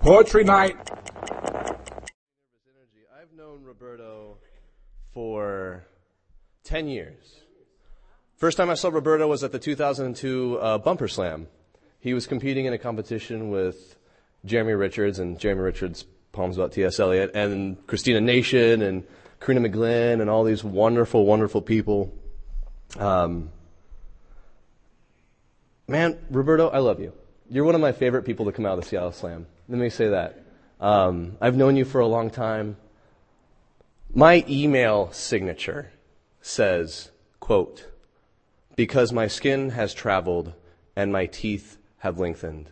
Poetry night. I've known Roberto for 10 years. First time I saw Roberto was at the 2002 uh, Bumper Slam. He was competing in a competition with Jeremy Richards and Jeremy Richards' poems about T.S. Eliot and Christina Nation and Karina McGlynn and all these wonderful, wonderful people. Um, man, Roberto, I love you. You're one of my favorite people to come out of the Seattle Slam. Let me say that. Um, I've known you for a long time. My email signature says, quote, because my skin has traveled and my teeth have lengthened,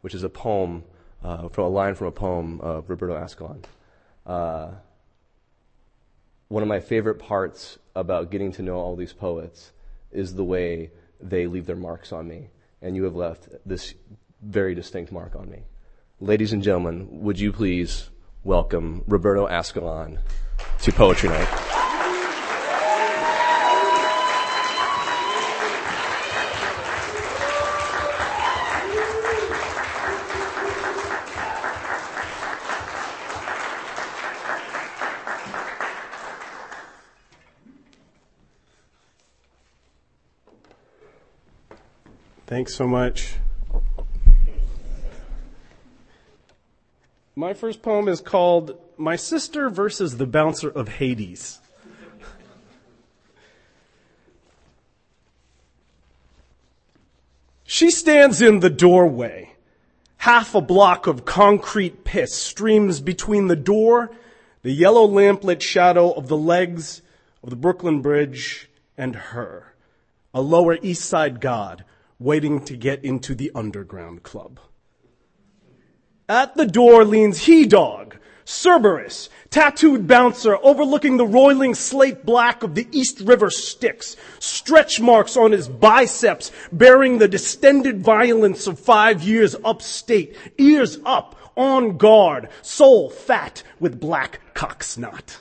which is a poem, uh, from a line from a poem of Roberto Ascalon. Uh, one of my favorite parts about getting to know all these poets is the way they leave their marks on me. And you have left this very distinct mark on me. Ladies and gentlemen, would you please welcome Roberto Ascalon to Poetry Night? Thanks so much. My first poem is called My Sister versus the Bouncer of Hades. She stands in the doorway. Half a block of concrete piss streams between the door, the yellow lamplit shadow of the legs of the Brooklyn Bridge, and her, a Lower East Side god waiting to get into the underground club. At the door leans He Dog, Cerberus, tattooed bouncer overlooking the roiling slate black of the East River Styx, stretch marks on his biceps bearing the distended violence of five years upstate, ears up, on guard, soul fat with black cock snot.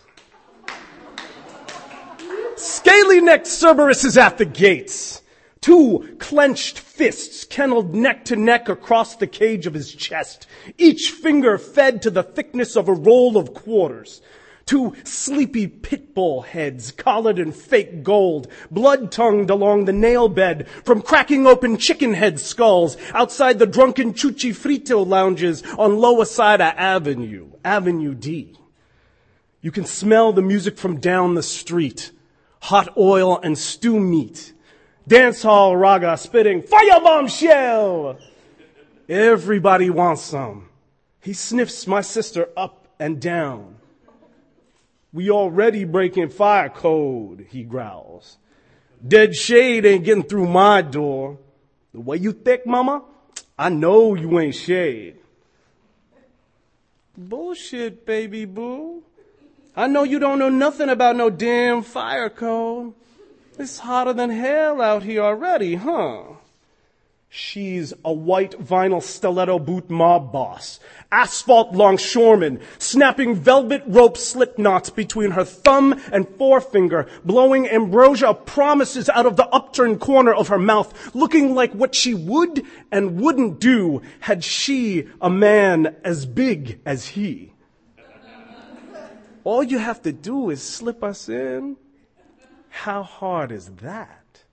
Scaly necked Cerberus is at the gates. Two clenched fists kenneled neck to neck across the cage of his chest, each finger fed to the thickness of a roll of quarters. Two sleepy pit bull heads, collared in fake gold, blood tongued along the nail bed from cracking open chicken head skulls outside the drunken cuchifrito lounges on Loisaida Avenue, Avenue D. You can smell the music from down the street. Hot oil and stew meat dance hall raga spitting firebomb shell. Everybody wants some. He sniffs my sister up and down. We already breaking fire code, he growls. Dead shade ain't getting through my door. The way you thick, mama, I know you ain't shade. Bullshit, baby boo. I know you don't know nothing about no damn fire code. It's hotter than hell out here already, huh? She's a white vinyl stiletto boot mob boss, asphalt longshoreman, snapping velvet rope slip knots between her thumb and forefinger, blowing ambrosia promises out of the upturned corner of her mouth, looking like what she would and wouldn't do had she a man as big as he. All you have to do is slip us in how hard is that?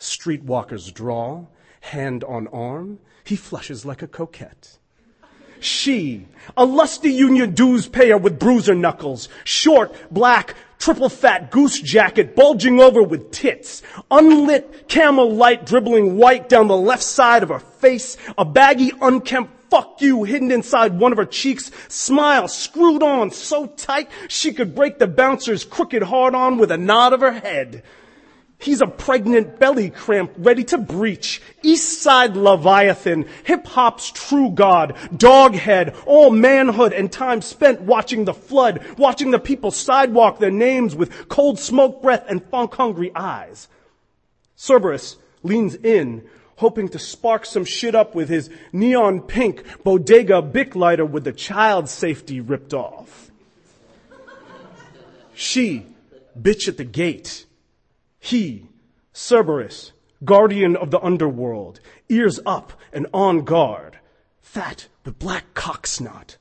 Streetwalker's drawl, hand on arm, he flushes like a coquette. She, a lusty union dues payer with bruiser knuckles, short, black, triple fat goose jacket bulging over with tits, unlit camel light dribbling white down the left side of her face, a baggy unkempt fuck you hidden inside one of her cheeks, smile screwed on so tight she could break the bouncer's crooked hard on with a nod of her head. He's a pregnant belly cramp ready to breach. East side Leviathan, hip hop's true god, doghead, all manhood and time spent watching the flood, watching the people sidewalk their names with cold smoke breath and funk hungry eyes. Cerberus leans in, hoping to spark some shit up with his neon pink bodega bic lighter with the child safety ripped off. She, bitch at the gate. He, Cerberus, guardian of the underworld, ears up and on guard, fat with black cock snot,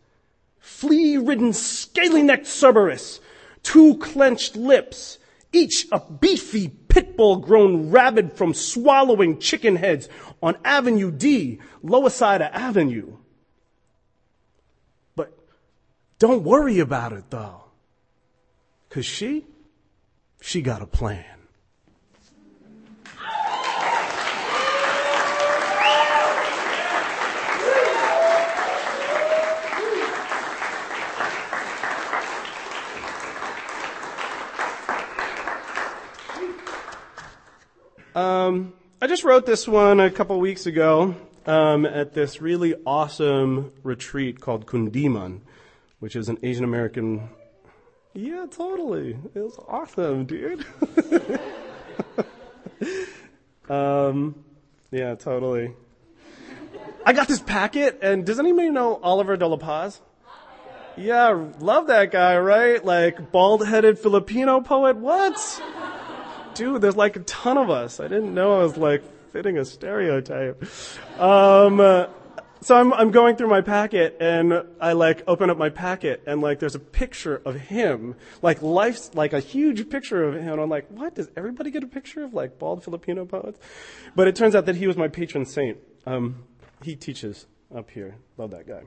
flea-ridden, scaly-necked Cerberus, two clenched lips, each a beefy pit bull grown rabid from swallowing chicken heads on Avenue D, lower side of Avenue. But don't worry about it though. Cause she, she got a plan. Um, I just wrote this one a couple weeks ago um, at this really awesome retreat called Kundiman, which is an Asian American. Yeah, totally. It was awesome, dude. um, yeah, totally. I got this packet, and does anybody know Oliver De La Paz? Yeah, love that guy, right? Like bald-headed Filipino poet. What? Dude, there's like a ton of us. I didn't know I was like fitting a stereotype. Um, so I'm, I'm going through my packet and I like open up my packet and like there's a picture of him, like life's like a huge picture of him. And I'm like, what? Does everybody get a picture of like bald Filipino poets? But it turns out that he was my patron saint. Um, he teaches up here. Love that guy.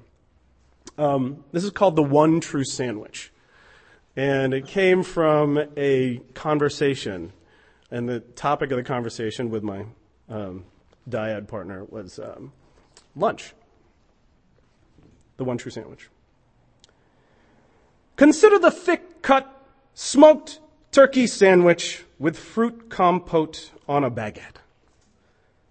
Um, this is called the one true sandwich. And it came from a conversation and the topic of the conversation with my um, dyad partner was um, lunch, the one true sandwich. Consider the thick cut smoked turkey sandwich with fruit compote on a baguette.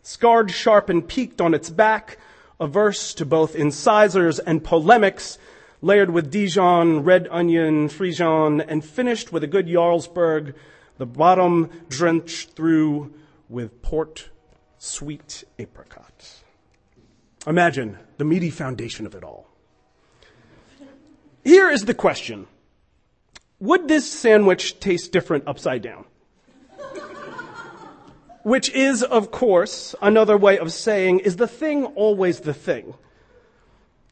Scarred sharp and peaked on its back, averse to both incisors and polemics, layered with Dijon, red onion, Frijon, and finished with a good Jarlsberg the bottom drenched through with port sweet apricot. Imagine the meaty foundation of it all. Here is the question. Would this sandwich taste different upside down? Which is, of course, another way of saying, is the thing always the thing?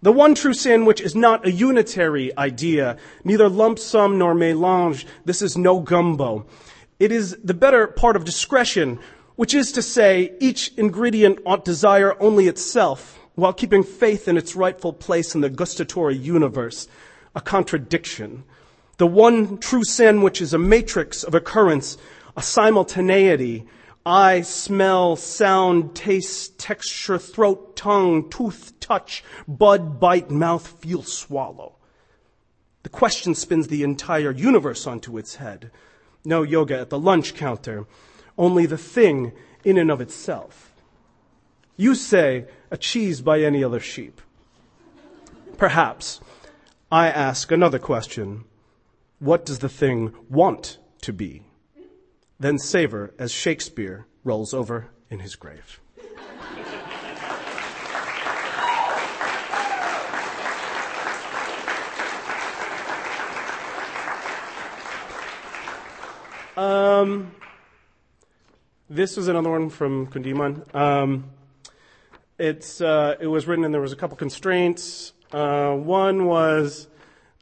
The one true sandwich is not a unitary idea, neither lump sum nor melange. This is no gumbo. It is the better part of discretion, which is to say, each ingredient ought desire only itself, while keeping faith in its rightful place in the gustatory universe, a contradiction. The one true sandwich is a matrix of occurrence, a simultaneity, eye, smell, sound, taste, texture, throat, tongue, tooth, touch, bud, bite, mouth, feel, swallow. The question spins the entire universe onto its head no yoga at the lunch counter, only the thing in and of itself. You say, a cheese by any other sheep. Perhaps I ask another question. What does the thing want to be? Then savor as Shakespeare rolls over in his grave. Um, this was another one from Kundiman. Um, it's uh, it was written and there was a couple constraints. Uh, one was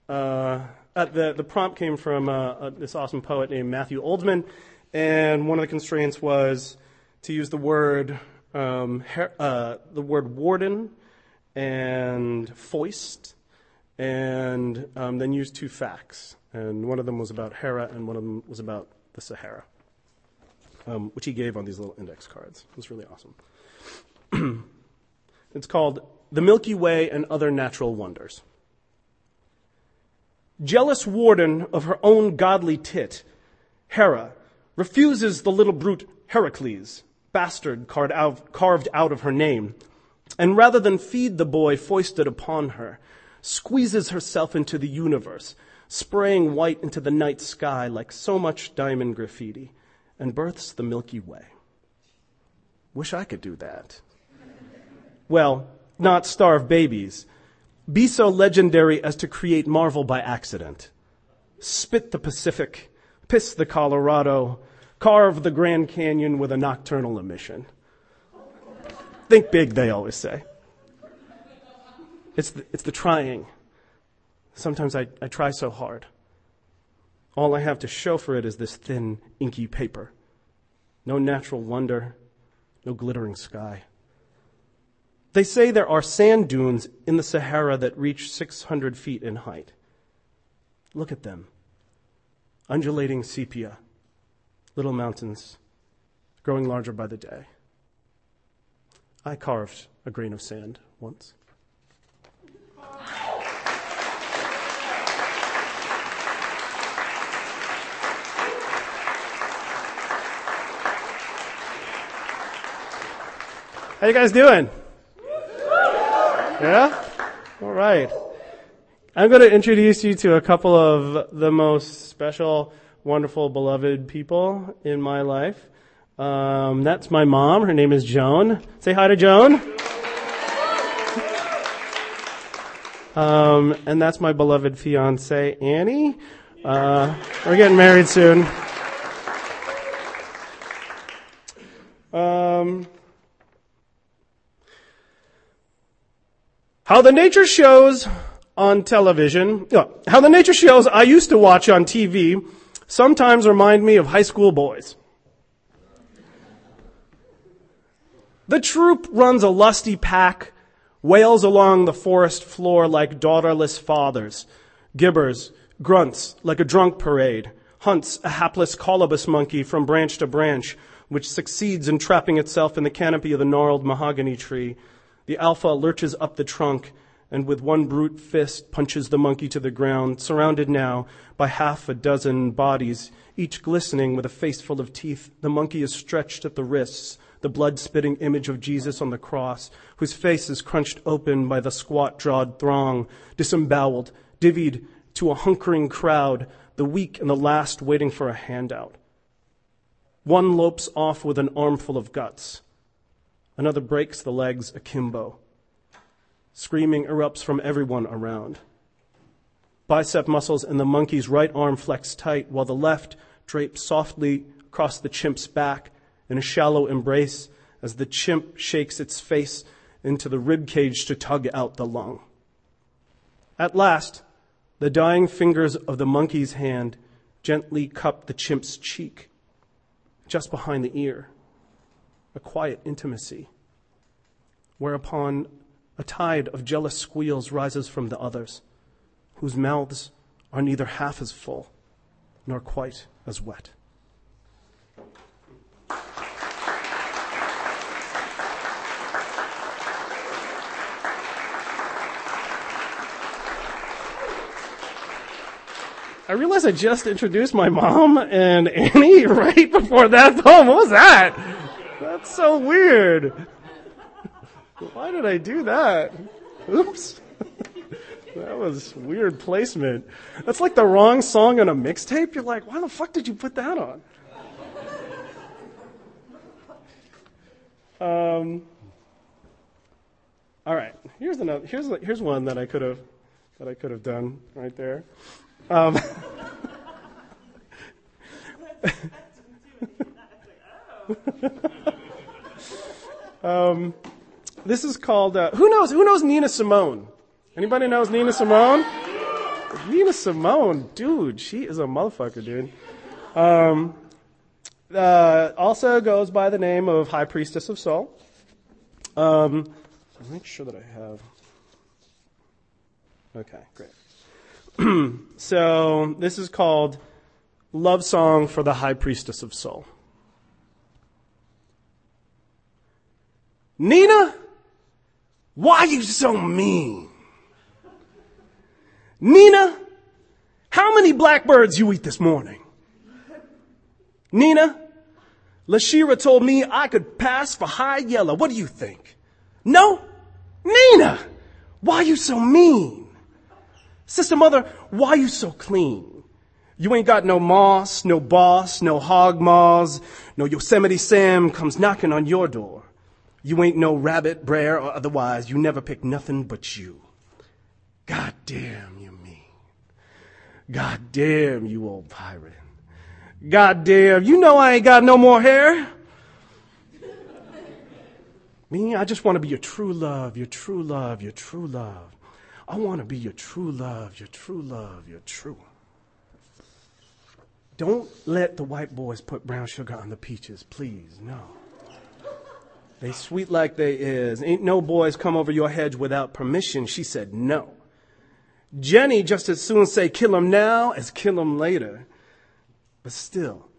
uh, the the prompt came from uh, uh, this awesome poet named Matthew Olzmann, and one of the constraints was to use the word um, her, uh, the word warden and foist, and um, then use two facts. And one of them was about Hera, and one of them was about the Sahara, um, which he gave on these little index cards. It was really awesome. it's called The Milky Way and Other Natural Wonders. Jealous warden of her own godly tit, Hera refuses the little brute Heracles, bastard carved out, carved out of her name, and rather than feed the boy foisted upon her, squeezes herself into the universe, spraying white into the night sky like so much diamond graffiti, and births the Milky Way. Wish I could do that. Well, not starve babies. Be so legendary as to create marvel by accident. Spit the Pacific, piss the Colorado, Carve the Grand Canyon with a nocturnal emission. Think big, they always say. It's the, it's the trying. Sometimes I, I try so hard. All I have to show for it is this thin, inky paper. No natural wonder, no glittering sky. They say there are sand dunes in the Sahara that reach 600 feet in height. Look at them. Undulating sepia, little mountains, growing larger by the day. I carved a grain of sand once. How you guys doing? Yeah? All right. I'm going to introduce you to a couple of the most special, wonderful, beloved people in my life. Um, that's my mom. Her name is Joan. Say hi to Joan. Um, and that's my beloved fiance, Annie. Uh, we're getting married soon. How the nature shows on television, how the nature shows I used to watch on TV sometimes remind me of high school boys. The troop runs a lusty pack, wails along the forest floor like daughterless fathers, gibbers, grunts like a drunk parade, hunts a hapless colobus monkey from branch to branch, which succeeds in trapping itself in the canopy of the gnarled mahogany tree, the alpha lurches up the trunk and with one brute fist punches the monkey to the ground, surrounded now by half a dozen bodies, each glistening with a face full of teeth. The monkey is stretched at the wrists, the blood spitting image of Jesus on the cross, whose face is crunched open by the squat jawed throng, disemboweled, divvied to a hunkering crowd, the weak and the last waiting for a handout. One lopes off with an armful of guts. Another breaks the legs akimbo. Screaming erupts from everyone around. Bicep muscles in the monkey's right arm flex tight, while the left drapes softly across the chimp's back in a shallow embrace as the chimp shakes its face into the rib cage to tug out the lung. At last, the dying fingers of the monkey's hand gently cup the chimp's cheek, just behind the ear a quiet intimacy, whereupon a tide of jealous squeals rises from the others, whose mouths are neither half as full nor quite as wet. I realize I just introduced my mom and Annie right before that poem. What was that? That's so weird. Why did I do that? Oops. that was weird placement. That's like the wrong song on a mixtape. You're like, why the fuck did you put that on? Um, all right. Here's another. Here's here's one that I could have that I could have done right there. Um, um, this is called. Uh, who knows? Who knows Nina Simone? Anybody knows Nina Simone? Nina Simone, dude, she is a motherfucker, dude. Um, uh, also goes by the name of High Priestess of Soul. Um, make sure that I have. Okay, great. so this is called Love Song for the High Priestess of Soul. Nina, why are you so mean? Nina, how many blackbirds you eat this morning? Nina, Lashira told me I could pass for high yellow. What do you think? No? Nina, why are you so mean? Sister mother, why are you so clean? You ain't got no moss, no boss, no hog maws, no Yosemite Sam comes knocking on your door. You ain't no rabbit, brer, or otherwise. You never pick nothing but you. God damn you mean. God damn you old pirate. God damn, you know I ain't got no more hair. Me, I just want to be your true love, your true love, your true love. I want to be your true love, your true love, your true. Don't let the white boys put brown sugar on the peaches, please. No. They sweet like they is. Ain't no boys come over your hedge without permission. She said no. Jenny just as soon say kill him now as kill him later. But still,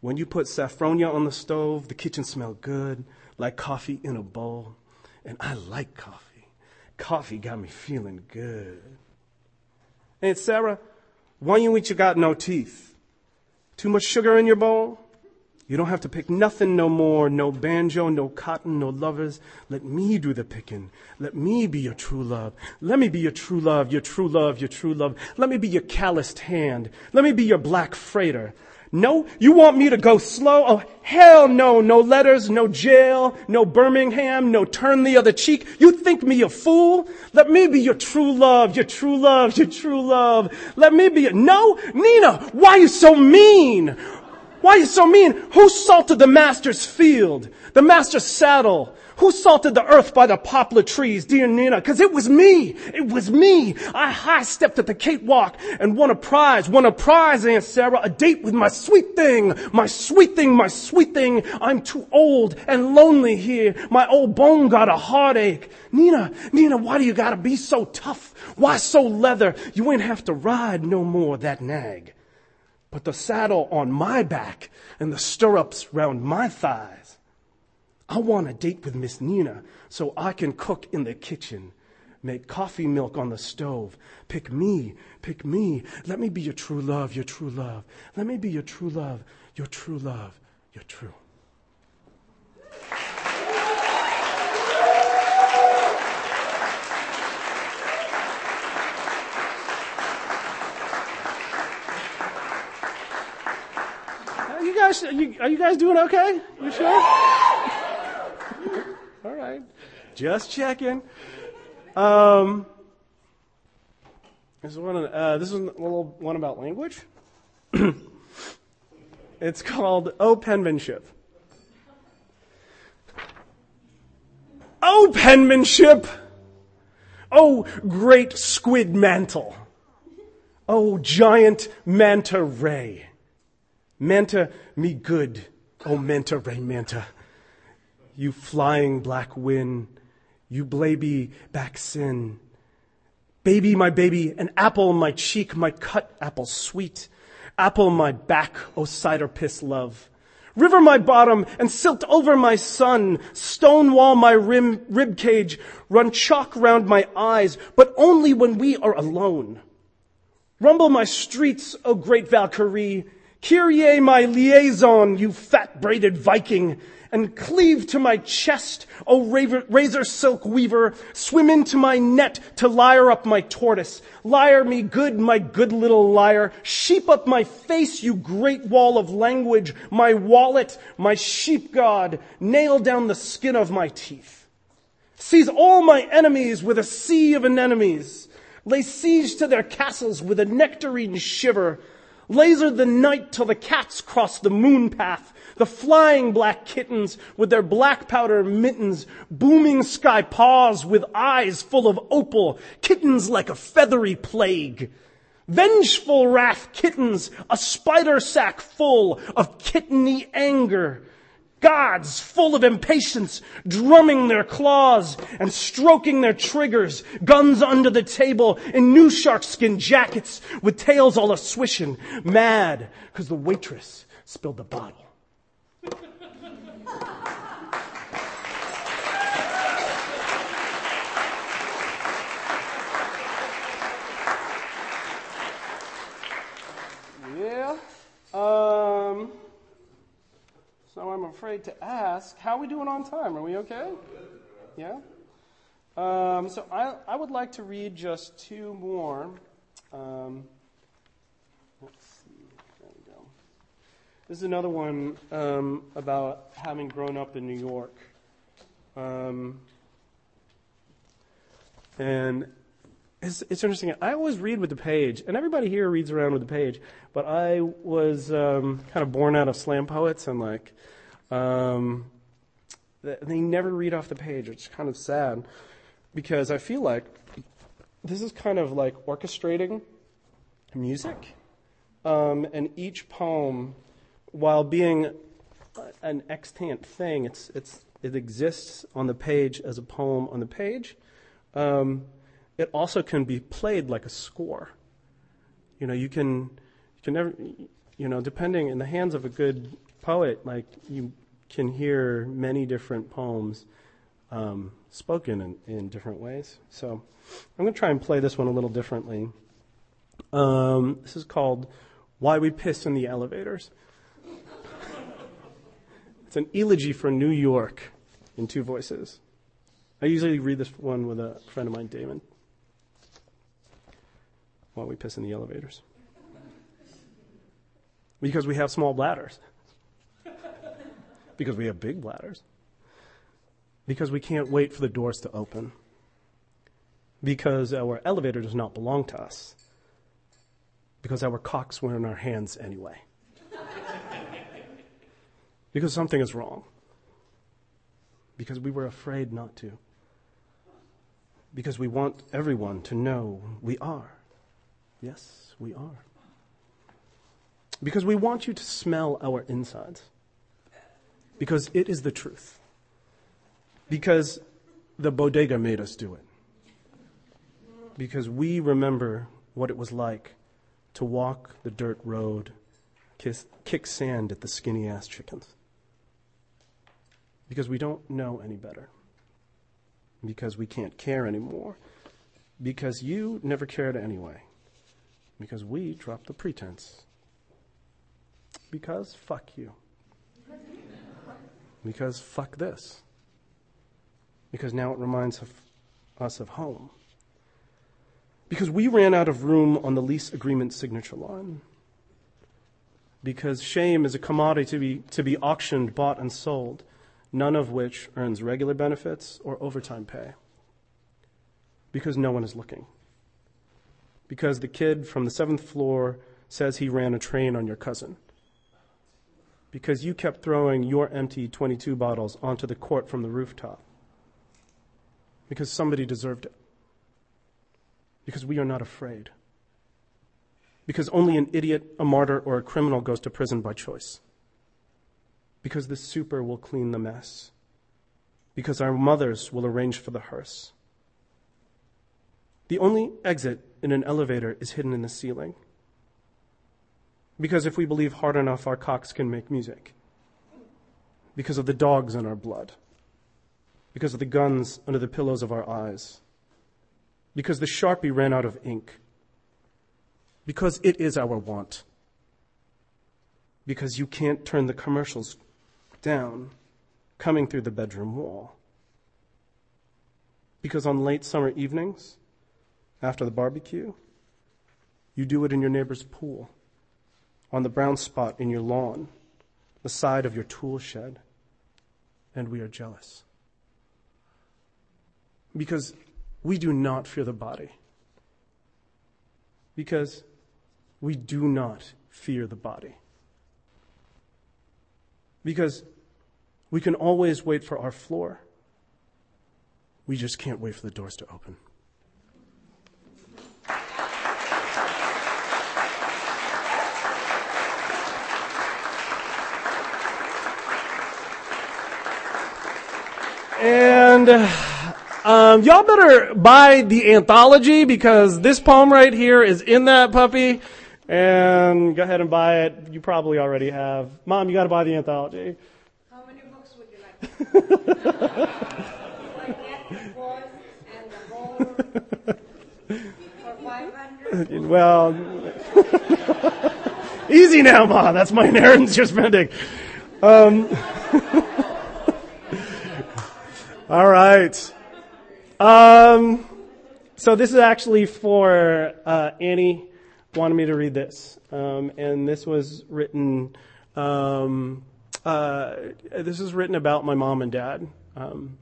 when you put saffronia on the stove, the kitchen smell good, like coffee in a bowl. And I like coffee. Coffee got me feeling good. Hey, Sarah, why you eat you got no teeth? Too much sugar in your bowl? You don't have to pick nothing no more, no banjo, no cotton, no lovers. Let me do the picking. Let me be your true love. Let me be your true love, your true love, your true love. Let me be your calloused hand. Let me be your black freighter. No, you want me to go slow? Oh, hell no. No letters, no jail, no Birmingham, no turn the other cheek. You think me a fool? Let me be your true love, your true love, your true love. Let me be no, Nina, why are you so mean? Why you so mean? Who salted the master's field? The master's saddle? Who salted the earth by the poplar trees, dear Nina? Cause it was me. It was me. I high stepped at the cakewalk and won a prize, won a prize, Aunt Sarah, a date with my sweet thing, my sweet thing, my sweet thing. I'm too old and lonely here. My old bone got a heartache. Nina, Nina, why do you gotta be so tough? Why so leather? You ain't have to ride no more that nag. Put the saddle on my back and the stirrups round my thighs. I want a date with Miss Nina so I can cook in the kitchen, make coffee milk on the stove. Pick me, pick me. Let me be your true love, your true love. Let me be your true love, your true love, your true. you guys, are you, are you guys doing okay? You sure? All right. Just checking. Um, this is one. Uh, this is a little one about language. it's called "Oh Penmanship." Oh penmanship! Oh great squid mantle! Oh giant manta ray! Manta me good, oh manta ray manta. You flying black wind, you blaby back sin. Baby, my baby, an apple my cheek, my cut apple sweet. Apple my back, oh cider piss love. River my bottom and silt over my sun. Stone wall my rim, rib cage. Run chalk round my eyes, but only when we are alone. Rumble my streets, O great Valkyrie. Kyrie, my liaison, you fat braided Viking, and cleave to my chest, O razor silk weaver, swim into my net to lyre up my tortoise. Lyre me good, my good little lyre. Sheep up my face, you great wall of language, my wallet, my sheep god. Nail down the skin of my teeth. Seize all my enemies with a sea of anemones. Lay siege to their castles with a nectarine shiver. Laser the night till the cats cross the moon path. The flying black kittens with their black powder mittens, booming sky paws with eyes full of opal, kittens like a feathery plague. Vengeful wrath kittens, a spider sack full of kitteny anger gods full of impatience, drumming their claws and stroking their triggers, guns under the table in new sharkskin jackets with tails all a swishing, mad because the waitress spilled the bottle. yeah. Um, so I'm afraid to ask, how are we doing on time? Are we okay? Yeah? Um, so I, I would like to read just two more. Um, let's see. There we go. This is another one um, about having grown up in New York. Um, and it's, it's interesting. I always read with the page, and everybody here reads around with the page. But I was um, kind of born out of slam poets, and like, um, they never read off the page. It's kind of sad because I feel like this is kind of like orchestrating music, um, and each poem, while being an extant thing, it's it's it exists on the page as a poem on the page. Um, it also can be played like a score. You know, you can, you can never, you know, depending in the hands of a good poet, like you can hear many different poems um, spoken in, in different ways. So I'm going to try and play this one a little differently. Um, this is called Why We Piss in the Elevators. it's an elegy for New York in two voices. I usually read this one with a friend of mine, Damon while we piss in the elevators. Because we have small bladders. because we have big bladders. Because we can't wait for the doors to open. Because our elevator does not belong to us. Because our cocks were in our hands anyway. because something is wrong. Because we were afraid not to. Because we want everyone to know we are. Yes, we are. Because we want you to smell our insides. Because it is the truth. Because the bodega made us do it. Because we remember what it was like to walk the dirt road, kiss, kick sand at the skinny ass chickens. Because we don't know any better. Because we can't care anymore. Because you never cared anyway. Because we dropped the pretense. Because fuck you. Because fuck this. Because now it reminds of us of home. Because we ran out of room on the lease agreement signature line. Because shame is a commodity to be, to be auctioned, bought, and sold, none of which earns regular benefits or overtime pay. Because no one is looking because the kid from the seventh floor says he ran a train on your cousin. Because you kept throwing your empty 22 bottles onto the court from the rooftop. Because somebody deserved it. Because we are not afraid. Because only an idiot, a martyr, or a criminal goes to prison by choice. Because the super will clean the mess. Because our mothers will arrange for the hearse the only exit in an elevator is hidden in the ceiling. Because if we believe hard enough, our cocks can make music. Because of the dogs in our blood. Because of the guns under the pillows of our eyes. Because the Sharpie ran out of ink. Because it is our want. Because you can't turn the commercials down coming through the bedroom wall. Because on late summer evenings, after the barbecue, you do it in your neighbor's pool, on the brown spot in your lawn, the side of your tool shed, and we are jealous. Because we do not fear the body. Because we do not fear the body. Because we can always wait for our floor. We just can't wait for the doors to open. And um, y'all better buy the anthology because this poem right here is in that puppy. And go ahead and buy it. You probably already have. Mom, you got to buy the anthology. How many books would you like? well, easy now, Ma. That's my inheritance you're spending. Um, all right. Um, so this is actually for uh, Annie. Wanted me to read this, um, and this was written. Um, uh, this is written about my mom and dad, um,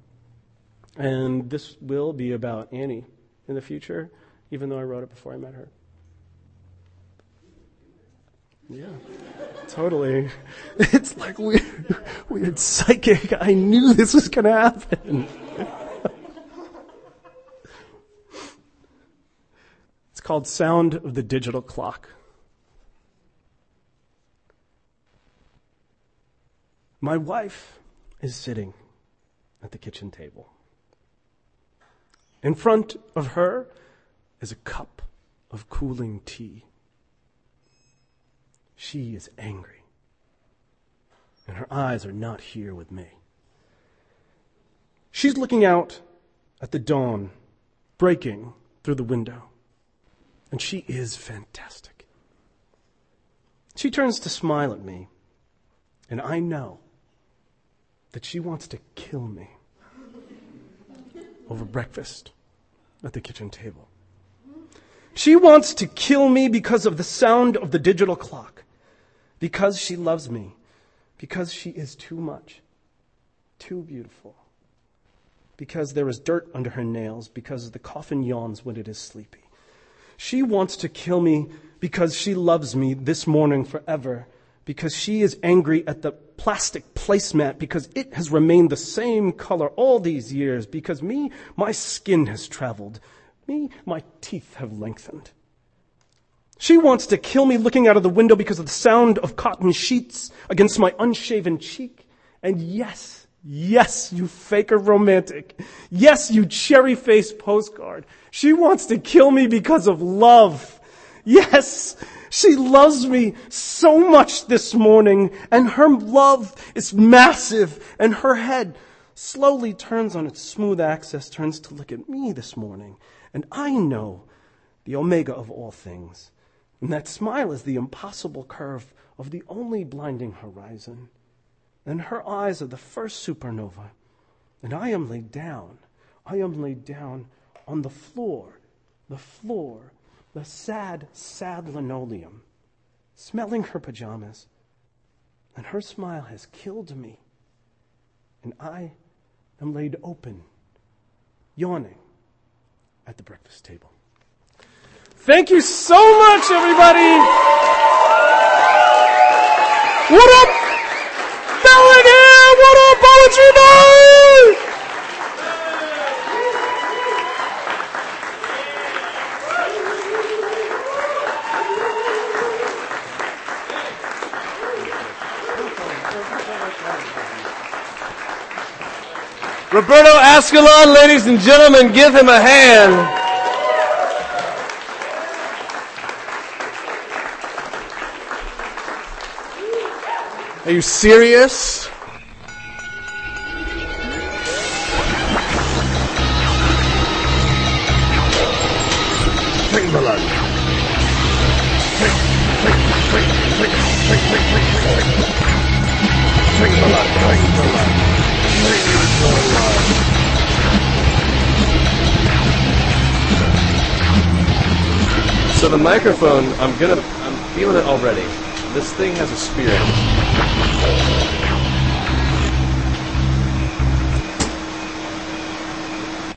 and this will be about Annie in the future. even though I wrote it before I met her. Yeah, totally. It's like weird, weird psychic. I knew this was going to happen. it's called Sound of the Digital Clock. My wife is sitting at the kitchen table. In front of her is a cup of cooling tea. She is angry, and her eyes are not here with me. She's looking out at the dawn breaking through the window, and she is fantastic. She turns to smile at me, and I know that she wants to kill me over breakfast at the kitchen table. She wants to kill me because of the sound of the digital clock, because she loves me, because she is too much, too beautiful, because there is dirt under her nails, because the coffin yawns when it is sleepy. She wants to kill me because she loves me this morning forever, because she is angry at the plastic placemat because it has remained the same color all these years, because me, my skin has traveled, me, my teeth have lengthened. She wants to kill me looking out of the window because of the sound of cotton sheets against my unshaven cheek. And yes, yes, you faker romantic. Yes, you cherry faced postcard. She wants to kill me because of love. Yes, she loves me so much this morning and her love is massive and her head slowly turns on its smooth axis, turns to look at me this morning. And I know the omega of all things. And that smile is the impossible curve of the only blinding horizon. And her eyes are the first supernova. And I am laid down. I am laid down on the floor, the floor, the sad, sad linoleum, smelling her pajamas. And her smile has killed me. And I am laid open, yawning at the breakfast table. Thank you so much, everybody! What up, Bellingham? What up, Poetry? Roberto Ascalon, ladies and gentlemen, give him a hand. Are you serious? So the microphone, I'm gonna, I'm feeling it already. This thing has a spirit. Thank you.